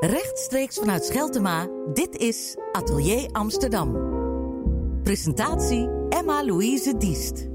Rechtstreeks vanuit Scheltema, dit is Atelier Amsterdam. Presentatie Emma-Louise Diest.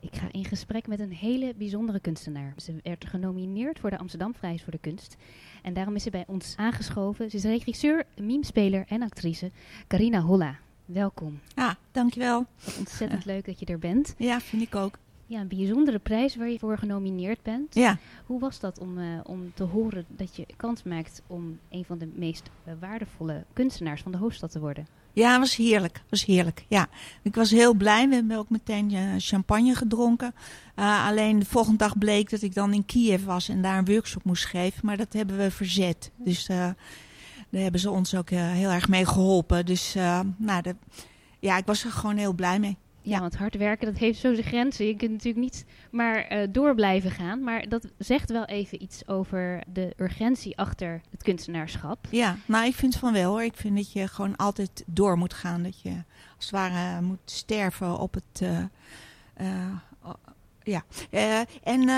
Ik ga in gesprek met een hele bijzondere kunstenaar. Ze werd genomineerd voor de Amsterdam Vrijheid voor de Kunst. En daarom is ze bij ons aangeschoven. Ze is regisseur, memespeler en actrice Carina Holla. Welkom. Ja, dankjewel. Wat ontzettend leuk dat je er bent. Ja, vind ik ook. Ja, een bijzondere prijs waar je voor genomineerd bent. Ja. Hoe was dat om, uh, om te horen dat je kans maakt om een van de meest uh, waardevolle kunstenaars van de hoofdstad te worden? Ja, was heerlijk. was heerlijk. Ja, ik was heel blij. We hebben ook meteen uh, champagne gedronken. alleen de volgende dag bleek dat ik dan in Kiev was en daar een workshop moest geven. Maar dat hebben we verzet. Dus daar hebben ze ons ook heel erg mee geholpen. Dus nou, de, ja, ik was er gewoon heel blij mee. Ja, want hard werken, dat heeft zo zijn grenzen. Je kunt natuurlijk niet maar uh, door blijven gaan. Maar dat zegt wel even iets over de urgentie achter het kunstenaarschap. Ja, nou ik vind van wel hoor. Ik vind dat je gewoon altijd door moet gaan. Dat je als het ware moet sterven op het... Uh, uh, ja, en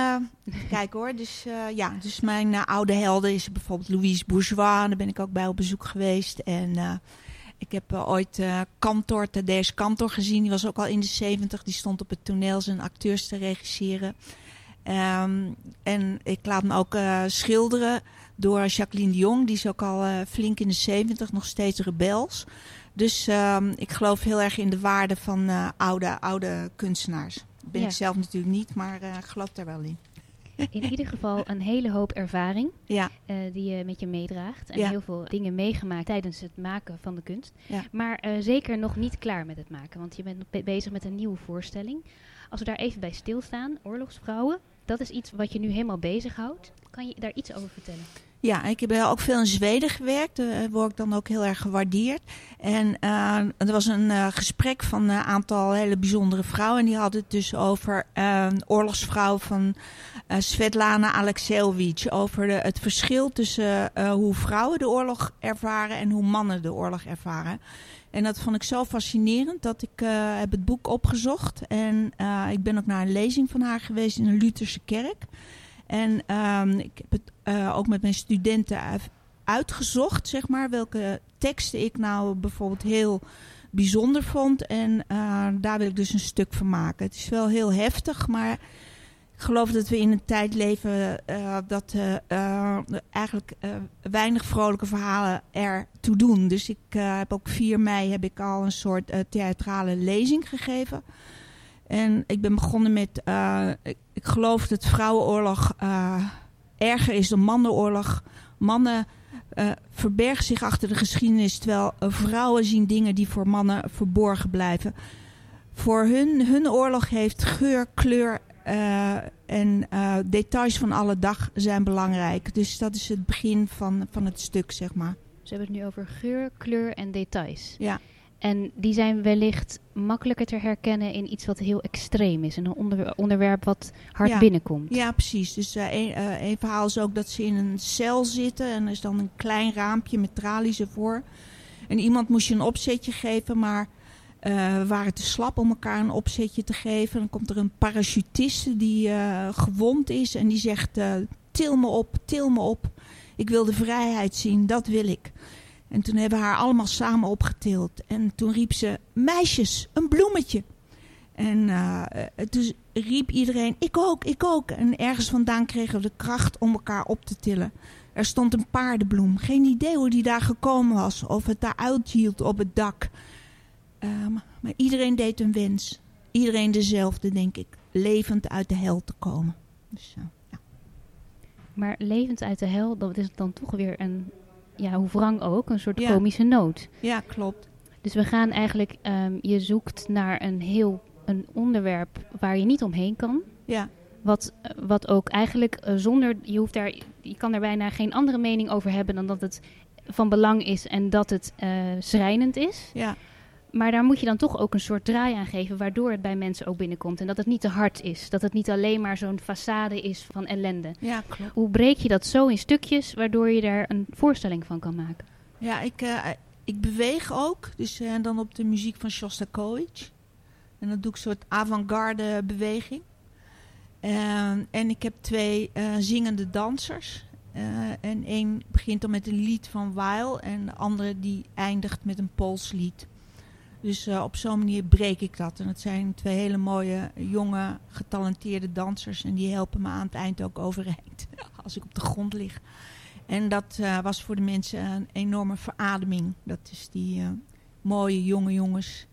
kijk hoor, dus, ja, dus mijn oude helden is bijvoorbeeld Louise Bourgeois. Daar ben ik ook bij op bezoek geweest. En... Ik heb uh, ooit uh, Kantor, Thaddeus Kantor gezien. Die was ook al in de zeventig. Die stond op het toneel zijn acteurs te regisseren. Um, en ik laat me ook uh, schilderen door Jacqueline de Jong. Die is ook al flink in de zeventig, nog steeds rebels. Dus um, ik geloof heel erg in de waarde van oude, oude kunstenaars. Ben ja. ik zelf natuurlijk niet, maar ik geloof daar wel in. In ieder geval een hele hoop ervaring ja. uh, die je met je meedraagt. En ja. heel veel dingen meegemaakt tijdens het maken van de kunst. Ja. Maar uh, zeker nog niet klaar met het maken, want je bent be bezig met een nieuwe voorstelling. Als we daar even bij stilstaan, oorlogsvrouwen, dat is iets wat je nu helemaal bezighoudt. Kan je daar iets over vertellen? Ja, ik heb ook veel in Zweden gewerkt. Daar uh, word ik dan ook heel erg gewaardeerd. En uh, er was een uh, gesprek van een aantal hele bijzondere vrouwen. En die hadden het dus over oorlogsvrouw van Svetlana Alexievich. Over het verschil tussen hoe vrouwen de oorlog ervaren en hoe mannen de oorlog ervaren. En dat vond ik zo fascinerend dat ik heb het boek opgezocht. En ik ben ook naar een lezing van haar geweest in een Lutherse kerk. En um, ik heb het uh, ook met mijn studenten uitgezocht, zeg maar, welke teksten ik nou bijvoorbeeld heel bijzonder vond. En uh, daar wil ik dus een stuk van maken. Het is wel heel heftig, maar ik geloof dat we in een tijd leven uh, dat eigenlijk weinig vrolijke verhalen er toe doen. Dus ik heb ook 4 mei heb ik al een soort theatrale lezing gegeven. En ik ben begonnen met, uh, ik, ik, geloof dat vrouwenoorlog uh, erger is dan mannenoorlog. Mannen uh, verbergen zich achter de geschiedenis, terwijl vrouwen zien dingen die voor mannen verborgen blijven. Voor hun, hun oorlog heeft geur, kleur en details van alle dag zijn belangrijk. Dus dat is het begin van, van het stuk, zeg maar. Ze hebben het nu over geur, kleur en details. Ja. En die zijn wellicht makkelijker te herkennen in iets wat heel extreem is. Een onder, onderwerp wat hard ja. binnenkomt. Ja, precies. Dus uh, een, uh, een, verhaal is ook dat ze in een cel zitten. En er is dan een klein raampje met tralies ervoor. En iemand moest je een opzetje geven, maar uh, we waren te slap om elkaar een opzetje te geven. Dan komt er een parachutiste die gewond is en die zegt... til me op, til me op. Ik wil de vrijheid zien, dat wil ik. En toen hebben we haar allemaal samen opgetild. En toen riep ze, meisjes, een bloemetje. En toen riep iedereen, ik ook, ik ook. En ergens vandaan kregen we de kracht om elkaar op te tillen. Er stond een paardenbloem. Geen idee hoe die daar gekomen was. Of het daar uithield op het dak. Um, maar iedereen deed een wens. Iedereen dezelfde, denk ik. Levend uit de hel te komen. Dus, uh, ja. Maar levend uit de hel, dat is dan toch weer een ja, hoe wrang ook, een soort Ja. komische noot. Ja, klopt. Dus we gaan eigenlijk, ehm, je zoekt naar een heel een onderwerp waar je niet omheen kan. Ja, Wat, wat ook eigenlijk eh, zonder, je, hoeft daar, je kan er bijna geen andere mening over hebben dan dat het van belang is en dat het eh, schrijnend is. ja. Maar daar moet je dan toch ook een soort draai aan geven, waardoor het bij mensen ook binnenkomt. En dat het niet te hard is. Dat het niet alleen maar zo'n façade is van ellende. Ja, klopt. Hoe breek je dat zo in stukjes, waardoor je daar een voorstelling van kan maken? Ja, ik, uh, ik beweeg ook. Dus uh, dan op de muziek van Shostakovich. En dan doe ik een soort avant-garde beweging. Uh, en ik heb twee zingende dansers. en één begint dan met een lied van Weil en de andere die eindigt met een Pools lied. Dus op zo'n manier breek ik dat. En het zijn twee hele mooie, jonge, getalenteerde dansers. En die helpen me aan het eind ook overeind. Als ik op de grond lig. En dat was voor de mensen een enorme verademing. Dat is die mooie jonge jongens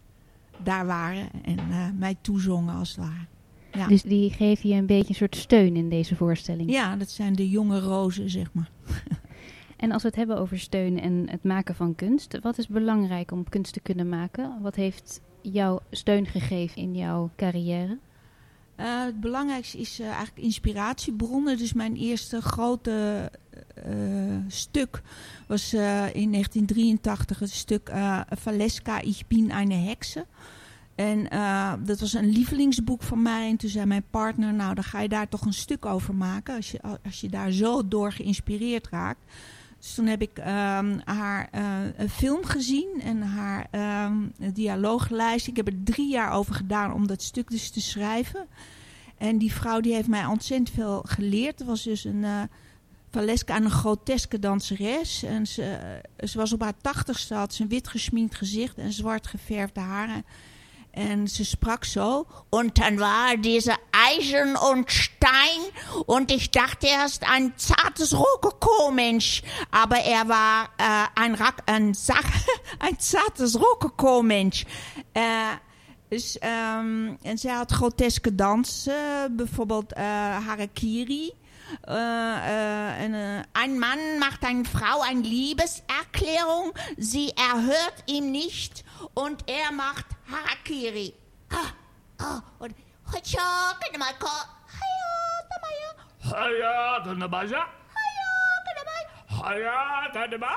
daar waren en mij toezongen als het ware. Ja. Dus die geven je een beetje een soort steun in deze voorstelling? Ja, dat zijn de jonge rozen, zeg maar. en als we het hebben over steun en het maken van kunst, wat is belangrijk om kunst te kunnen maken? Wat heeft jou steun gegeven in jouw carrière? Uh, het belangrijkste is uh, eigenlijk inspiratiebronnen. Dus mijn eerste grote uh, stuk was in 1983 het stuk Valeska, Ich bin eine Hexe. En dat was een lievelingsboek van mij. En toen zei mijn partner, nou dan ga je daar toch een stuk over maken. Als je, als je daar zo door geïnspireerd raakt. Dus toen heb ik um, haar uh, een film gezien en haar um, dialooglijst. Ik heb er drie jaar over gedaan om dat stuk dus te schrijven. En die vrouw die heeft mij ontzettend veel geleerd. Er was dus een uh, Valeska, een groteske danseres. En ze, ze was op haar tachtigste, had ze een wit gesminkt gezicht en zwart geverfde haren. En ze sprak zo. Und dann war diese Eisen und Stein. Und ich dachte erst ein zartes Rokoko-Mensch. Aber er war äh, ein, Rak ein, ein zartes Rokoko-Mensch. Äh, dus, um, en zij had groteske dansen. Bijvoorbeeld uh, Harakiri. Uh, uh, ein Mann macht eine Frau eine Liebeserklärung. Sie erhört ihm nicht. Und er macht Harakiri. Ah, ah, und Haja, Kanamaka. Haja, Tamaya. Haja, Tanabaya. Haja, Kanamai. Haja, Tanaba.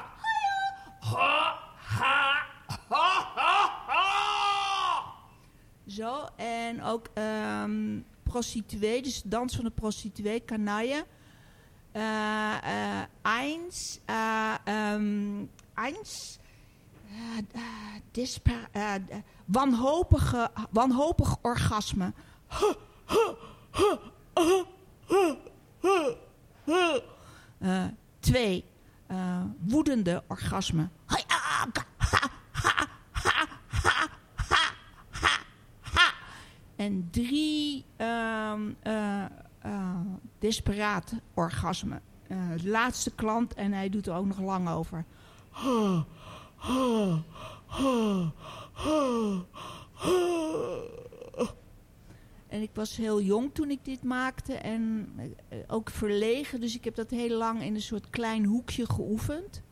Haja. Ha, ha, ha, ha. Zo, en ook um, prostituee, dus dans van de prostituee, kanaille. Uh, uh, eins, uh, um, eins, disper, wanhopige, wanhopig orgasme. Twee, woedende orgasme. En drie uh, uh, desperaat orgasmen. Uh, de laatste klant en hij doet er ook nog lang over. En ik was heel jong toen ik dit maakte en ook verlegen. Dus ik heb dat heel lang in een soort klein hoekje geoefend.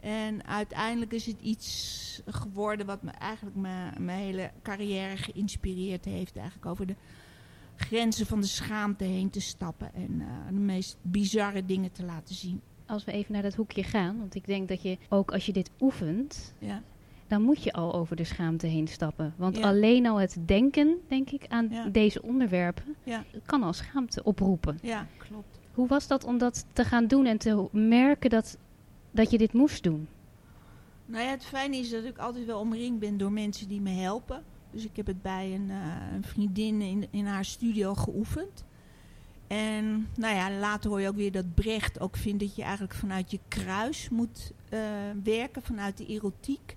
En uiteindelijk is het iets geworden wat me eigenlijk mijn, hele carrière geïnspireerd heeft. Eigenlijk over de grenzen van de schaamte heen te stappen en uh, de meest bizarre dingen te laten zien. Als we even naar dat hoekje gaan, want ik denk dat je ook als je dit oefent, ja. Dan moet je al over de schaamte heen stappen. Want alleen al het denken, denk ik, aan deze onderwerpen, kan al schaamte oproepen. Ja, klopt. Hoe was dat om dat te gaan doen en te merken dat dat je dit moest doen? Nou ja, het fijne is dat ik altijd wel omringd ben door mensen die me helpen. Dus ik heb het bij een, uh, een vriendin in, in haar studio geoefend. En nou ja, later hoor je ook weer dat Brecht ook vindt dat je eigenlijk vanuit je kruis moet uh, werken, vanuit de erotiek.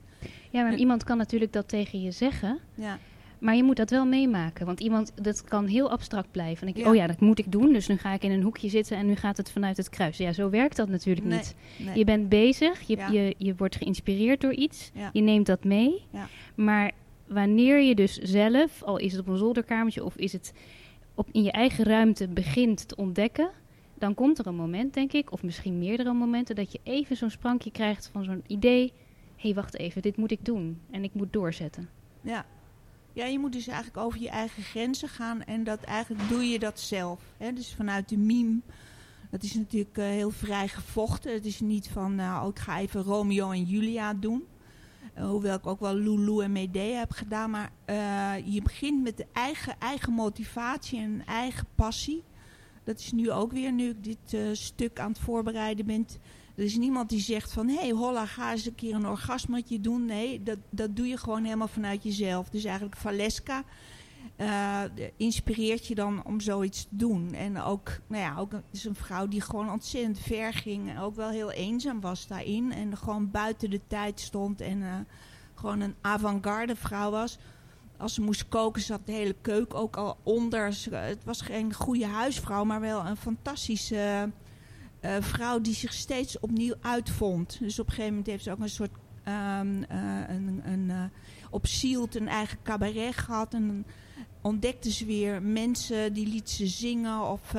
Ja, maar iemand kan natuurlijk dat tegen je zeggen. Ja. Maar je moet dat wel meemaken. Want iemand, dat kan heel abstract blijven. En ik, oh ja, dat moet ik doen. Dus nu ga ik in een hoekje zitten en nu gaat het vanuit het kruis. Ja, zo werkt dat natuurlijk niet. Je bent bezig, je, je, je wordt geïnspireerd door iets. Je neemt dat mee. Maar wanneer je dus zelf, al is het op een zolderkamertje of is het op, in je eigen ruimte, begint te ontdekken. Dan komt er een moment, denk ik, of misschien meerdere momenten, dat je even zo'n sprankje krijgt van zo'n idee. Hé, hey, wacht even, dit moet ik doen. En ik moet doorzetten. Ja, ja, je moet dus eigenlijk over je eigen grenzen gaan en dat eigenlijk doe je dat zelf. Hè? Dus vanuit de meme, dat is natuurlijk uh, heel vrij gevochten. Het is niet van, uh, ik ga even Romeo en Julia doen. Uh, hoewel ik ook wel Lulu en Medea heb gedaan. Maar eh, je begint met de eigen, eigen motivatie en eigen passie. Dat is nu ook weer, nu ik dit stuk aan het voorbereiden ben er is niemand die zegt van, hé hey, holla, ga eens een keer een orgasmetje doen. Nee, dat, dat doe je gewoon helemaal vanuit jezelf. Dus eigenlijk Valeska eh, inspireert je dan om zoiets te doen. En ook, nou ja, ook is een vrouw die gewoon ontzettend ver ging. En ook wel heel eenzaam was daarin. En gewoon buiten de tijd stond. En eh, gewoon een avant-garde vrouw was. Als ze moest koken, zat de hele keuken ook al onder. Het was geen goede huisvrouw, maar wel een fantastische eh, vrouw die zich steeds opnieuw uitvond. Dus op een gegeven moment heeft ze ook een soort ehm, eh, een, een, eh, op een eigen cabaret gehad. En dan ontdekte ze weer mensen, die liet ze zingen. Of,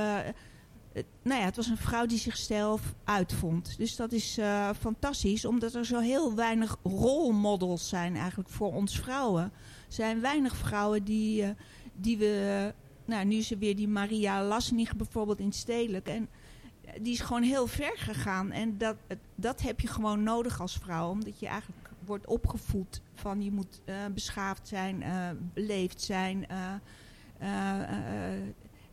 nou ja, het was een vrouw die zichzelf uitvond. Dus dat is fantastisch, omdat er zo heel weinig rolmodels zijn eigenlijk voor ons vrouwen. Er zijn weinig vrouwen die, die we... Nou, nu is er weer die Maria Lasnig bijvoorbeeld in Stedelijk. En die is gewoon heel ver gegaan. En dat, dat heb je gewoon nodig als vrouw. Omdat je eigenlijk wordt opgevoed van je moet eh, beschaafd zijn, eh, beleefd zijn. eh,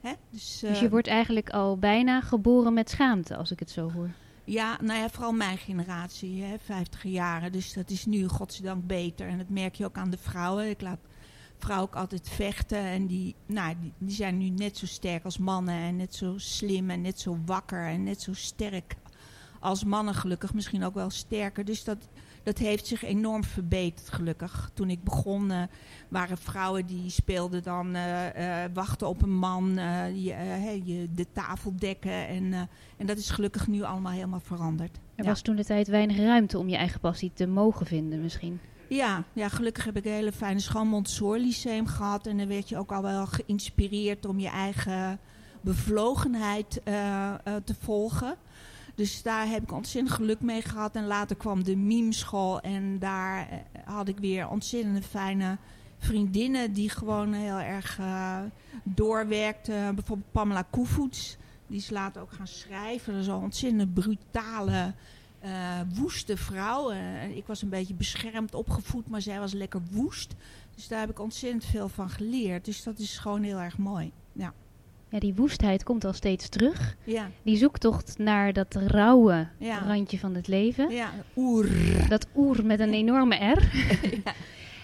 hè? Dus, Dus je wordt eigenlijk al bijna geboren met schaamte, als ik het zo hoor. ja, nou ja, vooral mijn generatie, hè, 50 jaren. Dus dat is nu godzijdank beter. En dat merk je ook aan de vrouwen. Ik laat vrouwen ook altijd vechten. En die, nou, die, die zijn nu net zo sterk als mannen. En net zo slim en net zo wakker en net zo sterk als mannen gelukkig. Misschien ook wel sterker. Dus dat, dat heeft zich enorm verbeterd gelukkig. Toen ik begon eh, waren vrouwen die speelden dan eh, eh, wachten op een man. je, de tafel dekken en... en dat is gelukkig nu allemaal helemaal veranderd. Er Ja. was toen de tijd weinig ruimte om je eigen passie te mogen vinden misschien. Ja, ja, gelukkig heb ik een hele fijne school Montessori Lyceum gehad. En dan werd je ook al wel geïnspireerd om je eigen bevlogenheid eh, eh, te volgen. Dus daar heb ik ontzettend geluk mee gehad. En later kwam de mimeschool en daar eh, had ik weer ontzettend fijne vriendinnen die gewoon heel erg doorwerkten. Bijvoorbeeld Pamela Koevoets. Die is later ook gaan schrijven. Dat is een ontzettend brutale, eh, woeste vrouw. Eh, ik was een beetje beschermd opgevoed, maar zij was lekker woest. Dus daar heb ik ontzettend veel van geleerd. Dus dat is gewoon heel erg mooi. Ja, Ja, die woestheid komt al steeds terug. ja, Die zoektocht naar dat rauwe Ja. randje van het leven. ja. oer. Dat oer met een enorme R. Ja.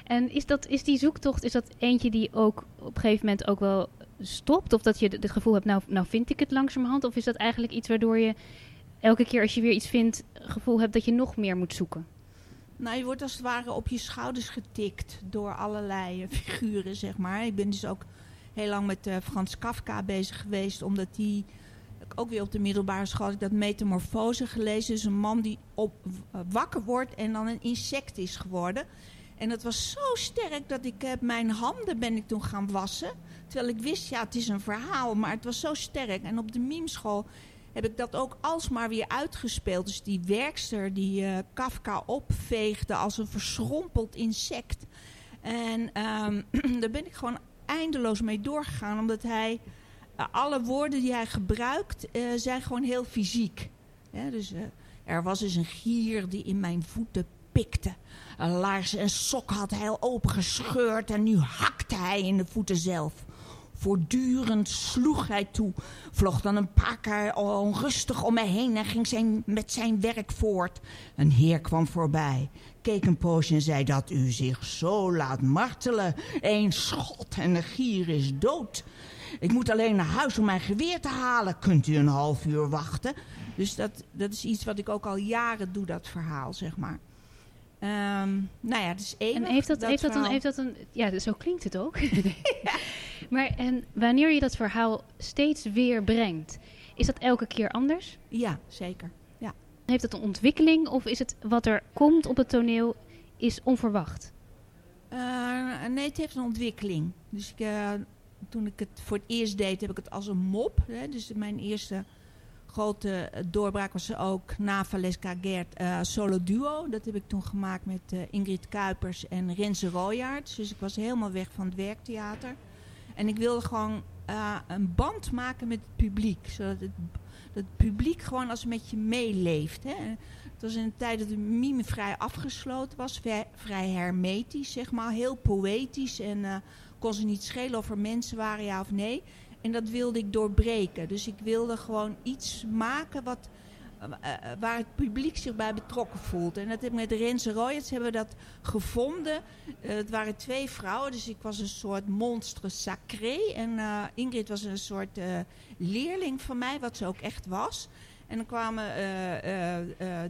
En is, dat, is die zoektocht, is dat eentje die ook op een gegeven moment ook wel stopt? Of dat je het gevoel hebt, nou, nou vind ik het langzamerhand? Of is dat eigenlijk iets waardoor je elke keer als je weer iets vindt, gevoel hebt dat je nog meer moet zoeken? Nou, je wordt als het ware op je schouders getikt door allerlei eh, figuren, zeg maar. Ik ben dus ook heel lang met eh, Frans Kafka bezig geweest, omdat die ook weer op de middelbare school ik dat metamorfose gelezen. Dus een man die op, w- wakker wordt en dan een insect is geworden. En dat was zo sterk dat ik heb mijn handen ben ik toen gaan wassen. Terwijl ik wist, ja, het is een verhaal, maar het was zo sterk. En op de mimeschool heb ik dat ook alsmaar weer uitgespeeld. Dus die werkster die eh, Kafka opveegde als een verschrompeld insect. En ehm, daar ben ik gewoon eindeloos mee doorgegaan, omdat hij... eh, alle woorden die hij gebruikt eh, zijn gewoon heel fysiek. Dus er was dus een gier die in mijn voeten pikte. Een laars en sok had hij al opengescheurd en nu hakte hij in de voeten zelf. Voortdurend sloeg hij toe, vloog dan een paar keer onrustig om mij heen en ging zijn, met zijn werk voort. Een heer kwam voorbij, keek een poosje en zei dat u zich zo laat martelen. Eén schot en de gier is dood. Ik moet alleen naar huis om mijn geweer te halen. Kunt u een half uur wachten? Dus dat, dat is iets wat ik ook al jaren doe, dat verhaal, zeg maar. Ehm, nou ja, is eeuwig. En heeft dat, heeft, dat een, verhaal. heeft dat een... Ja, zo klinkt het ook. Maar en wanneer je dat verhaal steeds weer brengt, is dat elke keer anders? Ja, zeker. Heeft het een ontwikkeling of is het wat er komt op het toneel is onverwacht? Eh, nee, het heeft een ontwikkeling. Dus ik, eh, toen ik het voor het eerst deed, heb ik het als een mop. Hè, dus mijn eerste grote eh, doorbraak was ook na Valeska Gert eh, solo duo. Dat heb ik toen gemaakt met eh, Ingrid Kuipers en Renze Royaerts. Dus ik was helemaal weg van het werktheater. En ik wilde gewoon een band maken met het publiek. Zodat het, dat publiek gewoon als met je meeleeft. Hè. Het was in een tijd dat de mime vrij afgesloten was. Vrij, vrij hermetisch, zeg maar. Heel poëtisch. En kon ze niet schelen of er mensen waren, ja of nee. En dat wilde ik doorbreken. Dus ik wilde gewoon iets maken wat, waar het publiek zich bij betrokken voelt. En dat heb met Renze Royets hebben we dat gevonden. het waren twee vrouwen, dus ik was een soort monstre sacré. En Ingrid was een soort leerling van mij, wat ze ook echt was. En dan kwamen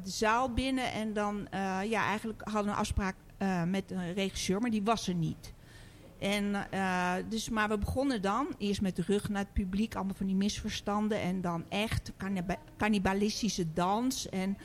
de zaal binnen en dan ja, eigenlijk hadden we een afspraak met een regisseur, maar die was er niet. En, uh, dus, maar we begonnen dan eerst met de rug naar het publiek, allemaal van die misverstanden. En dan echt cannibalistische dans. En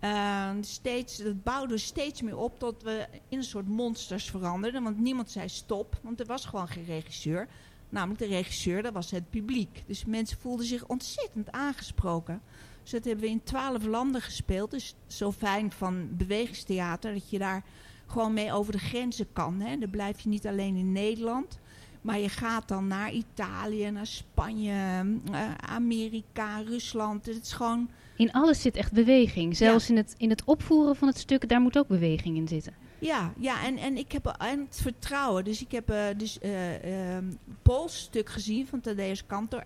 uh, steeds, dat bouwde steeds meer op tot we in een soort monsters veranderden. Want niemand zei stop, want er was gewoon geen regisseur. Namelijk de regisseur, dat was het publiek. Dus mensen voelden zich ontzettend aangesproken. Dus dat hebben we in twaalf landen gespeeld. Dus zo fijn van bewegingstheater dat je daar gewoon mee over de grenzen kan. Hè. Dan blijf je niet alleen in Nederland. Maar je gaat dan naar Italië, naar Spanje, uh, Amerika, Rusland. Het is gewoon... In alles zit echt beweging. Zelfs in, het, in het opvoeren van het stuk, daar moet ook beweging in zitten. Ja, ja en, en ik heb en het vertrouwen. Dus ik heb uh, dus, uh, Pools stuk gezien van Thaddeus Kantor.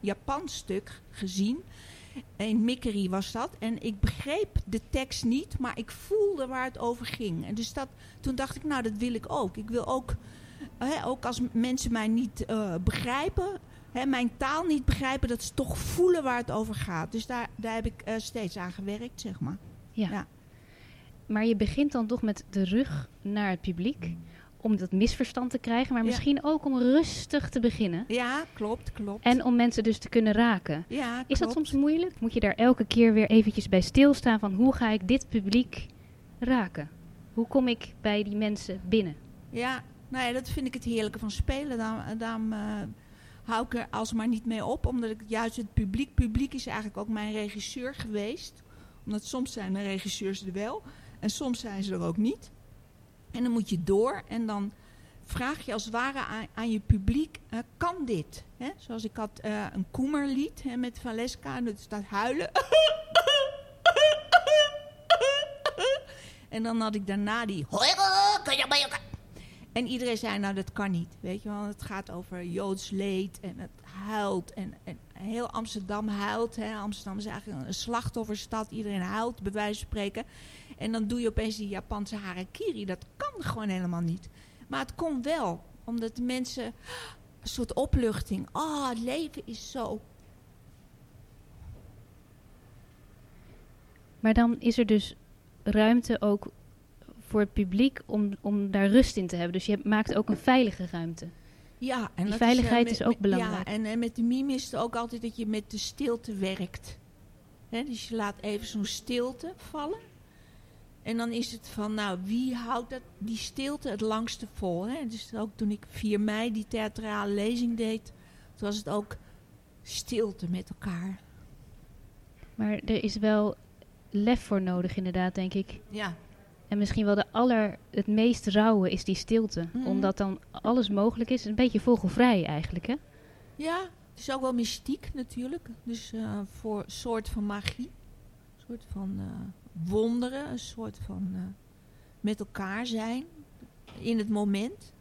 Japans stuk gezien. In Mickery was dat. En ik begreep de tekst niet, maar ik voelde waar het over ging. En dus dat, toen dacht ik, nou, dat wil ik ook. Ik wil ook, hè, ook als mensen mij niet uh, begrijpen, hè, mijn taal niet begrijpen, dat ze toch voelen waar het over gaat. Dus daar, daar heb ik uh, steeds aan gewerkt, zeg maar. Ja. ja. Maar je begint dan toch met de rug naar het publiek om dat misverstand te krijgen, maar misschien ook om rustig te beginnen. Ja, klopt, klopt. En om mensen dus te kunnen raken. Ja, klopt. Is dat soms moeilijk? Moet je daar elke keer weer eventjes bij stilstaan van hoe ga ik dit publiek raken? Hoe kom ik bij die mensen binnen? Ja, nou ja, dat vind ik het heerlijke van spelen. Daarom, daarom uh, hou ik er alsmaar niet mee op, omdat ik juist het publiek, publiek is eigenlijk ook mijn regisseur geweest. Omdat soms zijn de regisseurs er wel en soms zijn ze er ook niet. En dan moet je door en dan vraag je als het ware aan, je publiek, kan dit? Hè? Zoals ik had uh, een koemerlied hè, met Valeska en dat staat huilen. en dan had ik daarna die... En iedereen zei, nou dat kan niet, weet je wel. Het gaat over Joods leed en het huilt. En, en heel Amsterdam huilt. Hè. Amsterdam is eigenlijk een slachtofferstad. Iedereen huilt, bij wijze van spreken. En dan doe je opeens die Japanse harakiri. Dat kan gewoon helemaal niet. Maar het kon wel. Omdat de mensen... Een soort opluchting. Ah, oh, het leven is zo... Maar dan is er dus ruimte ook voor het publiek om, om daar rust in te hebben. Dus je maakt ook een veilige ruimte. Ja, en die veiligheid is, ook belangrijk. Ja, en, en met de mime is het ook altijd dat je met de stilte werkt. dus je laat even zo'n stilte vallen. En dan is het van, nou, wie houdt dat, die stilte het langste vol? Hè? Dus ook toen ik 4 mei die theatrale lezing deed, toen was het ook stilte met elkaar. Maar er is wel lef voor nodig, inderdaad, denk ik. Ja. En misschien wel de aller, het meest rauwe is die stilte. Mhm. Omdat dan alles mogelijk is. Een beetje vogelvrij eigenlijk, hè? Ja, het is ook wel mystiek natuurlijk. Dus uh, voor een soort van magie. Een soort van uh, wonderen. Een soort van uh, met elkaar zijn. In het moment.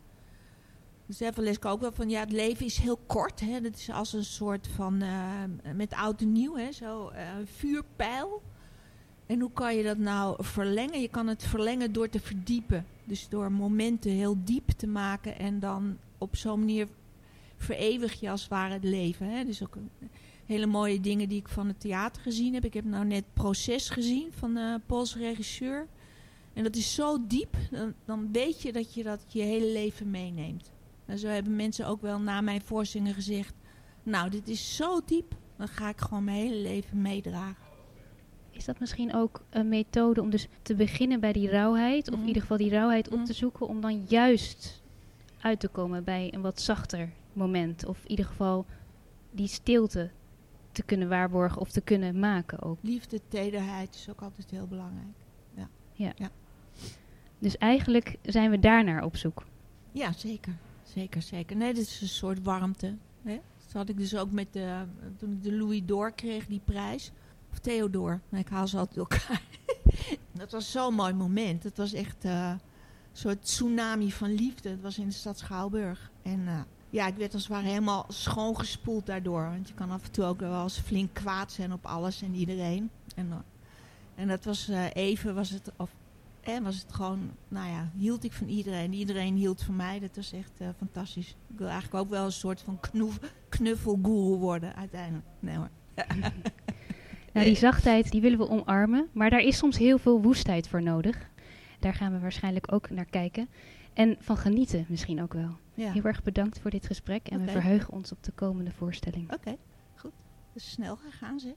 Dus even lees ik ook wel van, ja, het leven is heel kort. Hè? Dat is als een soort van, met oud en nieuw, hè? zo een vuurpijl. En hoe kan je dat nou verlengen? Je kan het verlengen door te verdiepen. Dus door momenten heel diep te maken en dan op zo'n manier verewig je als het ware het leven. Hè? Dus ook hele mooie dingen die ik van het theater gezien heb. Ik heb nou net Proces gezien van de Poolse regisseur. En dat is zo diep, dan, dan, weet je dat je dat je hele leven meeneemt. En zo hebben mensen ook wel na mijn voorstellingen gezegd... nou, dit is zo diep, dan ga ik gewoon mijn hele leven meedragen. Is dat misschien ook een methode om dus te beginnen bij die rauwheid? Of in mhm. ieder geval die rauwheid op te mhm. zoeken om dan juist uit te komen bij een wat zachter moment? Of in ieder geval die stilte te kunnen waarborgen of te kunnen maken ook. Liefde, tederheid is ook altijd heel belangrijk. Ja. ja. ja. Dus eigenlijk zijn we daarnaar op zoek. Ja, zeker. Zeker, zeker. Nee, dit is een soort warmte. Hè? Dat had ik dus ook met de, toen ik de Louis Door kreeg, die prijs. Of Theodor. ik haal ze altijd elkaar. dat was zo'n mooi moment. Het was echt uh, een soort tsunami van liefde. Het was in de stad Schouwburg. En uh, ja, ik werd als het ware helemaal schoongespoeld daardoor. Want je kan af en toe ook wel eens flink kwaad zijn op alles en iedereen. En, uh, en dat was uh, even, was het, of, eh, was het gewoon, nou ja, hield ik van iedereen. Iedereen hield van mij. Dat was echt fantastisch. Ik wil eigenlijk ook wel een soort van knuffelgoeroe worden uiteindelijk. Nee hoor. nou, die zachtheid, die willen we omarmen. Maar daar is soms heel veel woestheid voor nodig. Daar gaan we waarschijnlijk ook naar kijken. En van genieten misschien ook wel. Ja. Heel erg bedankt voor dit gesprek. En okay. we verheugen ons op de komende voorstelling. Oké, okay, goed. Dus snel gegaan zeg.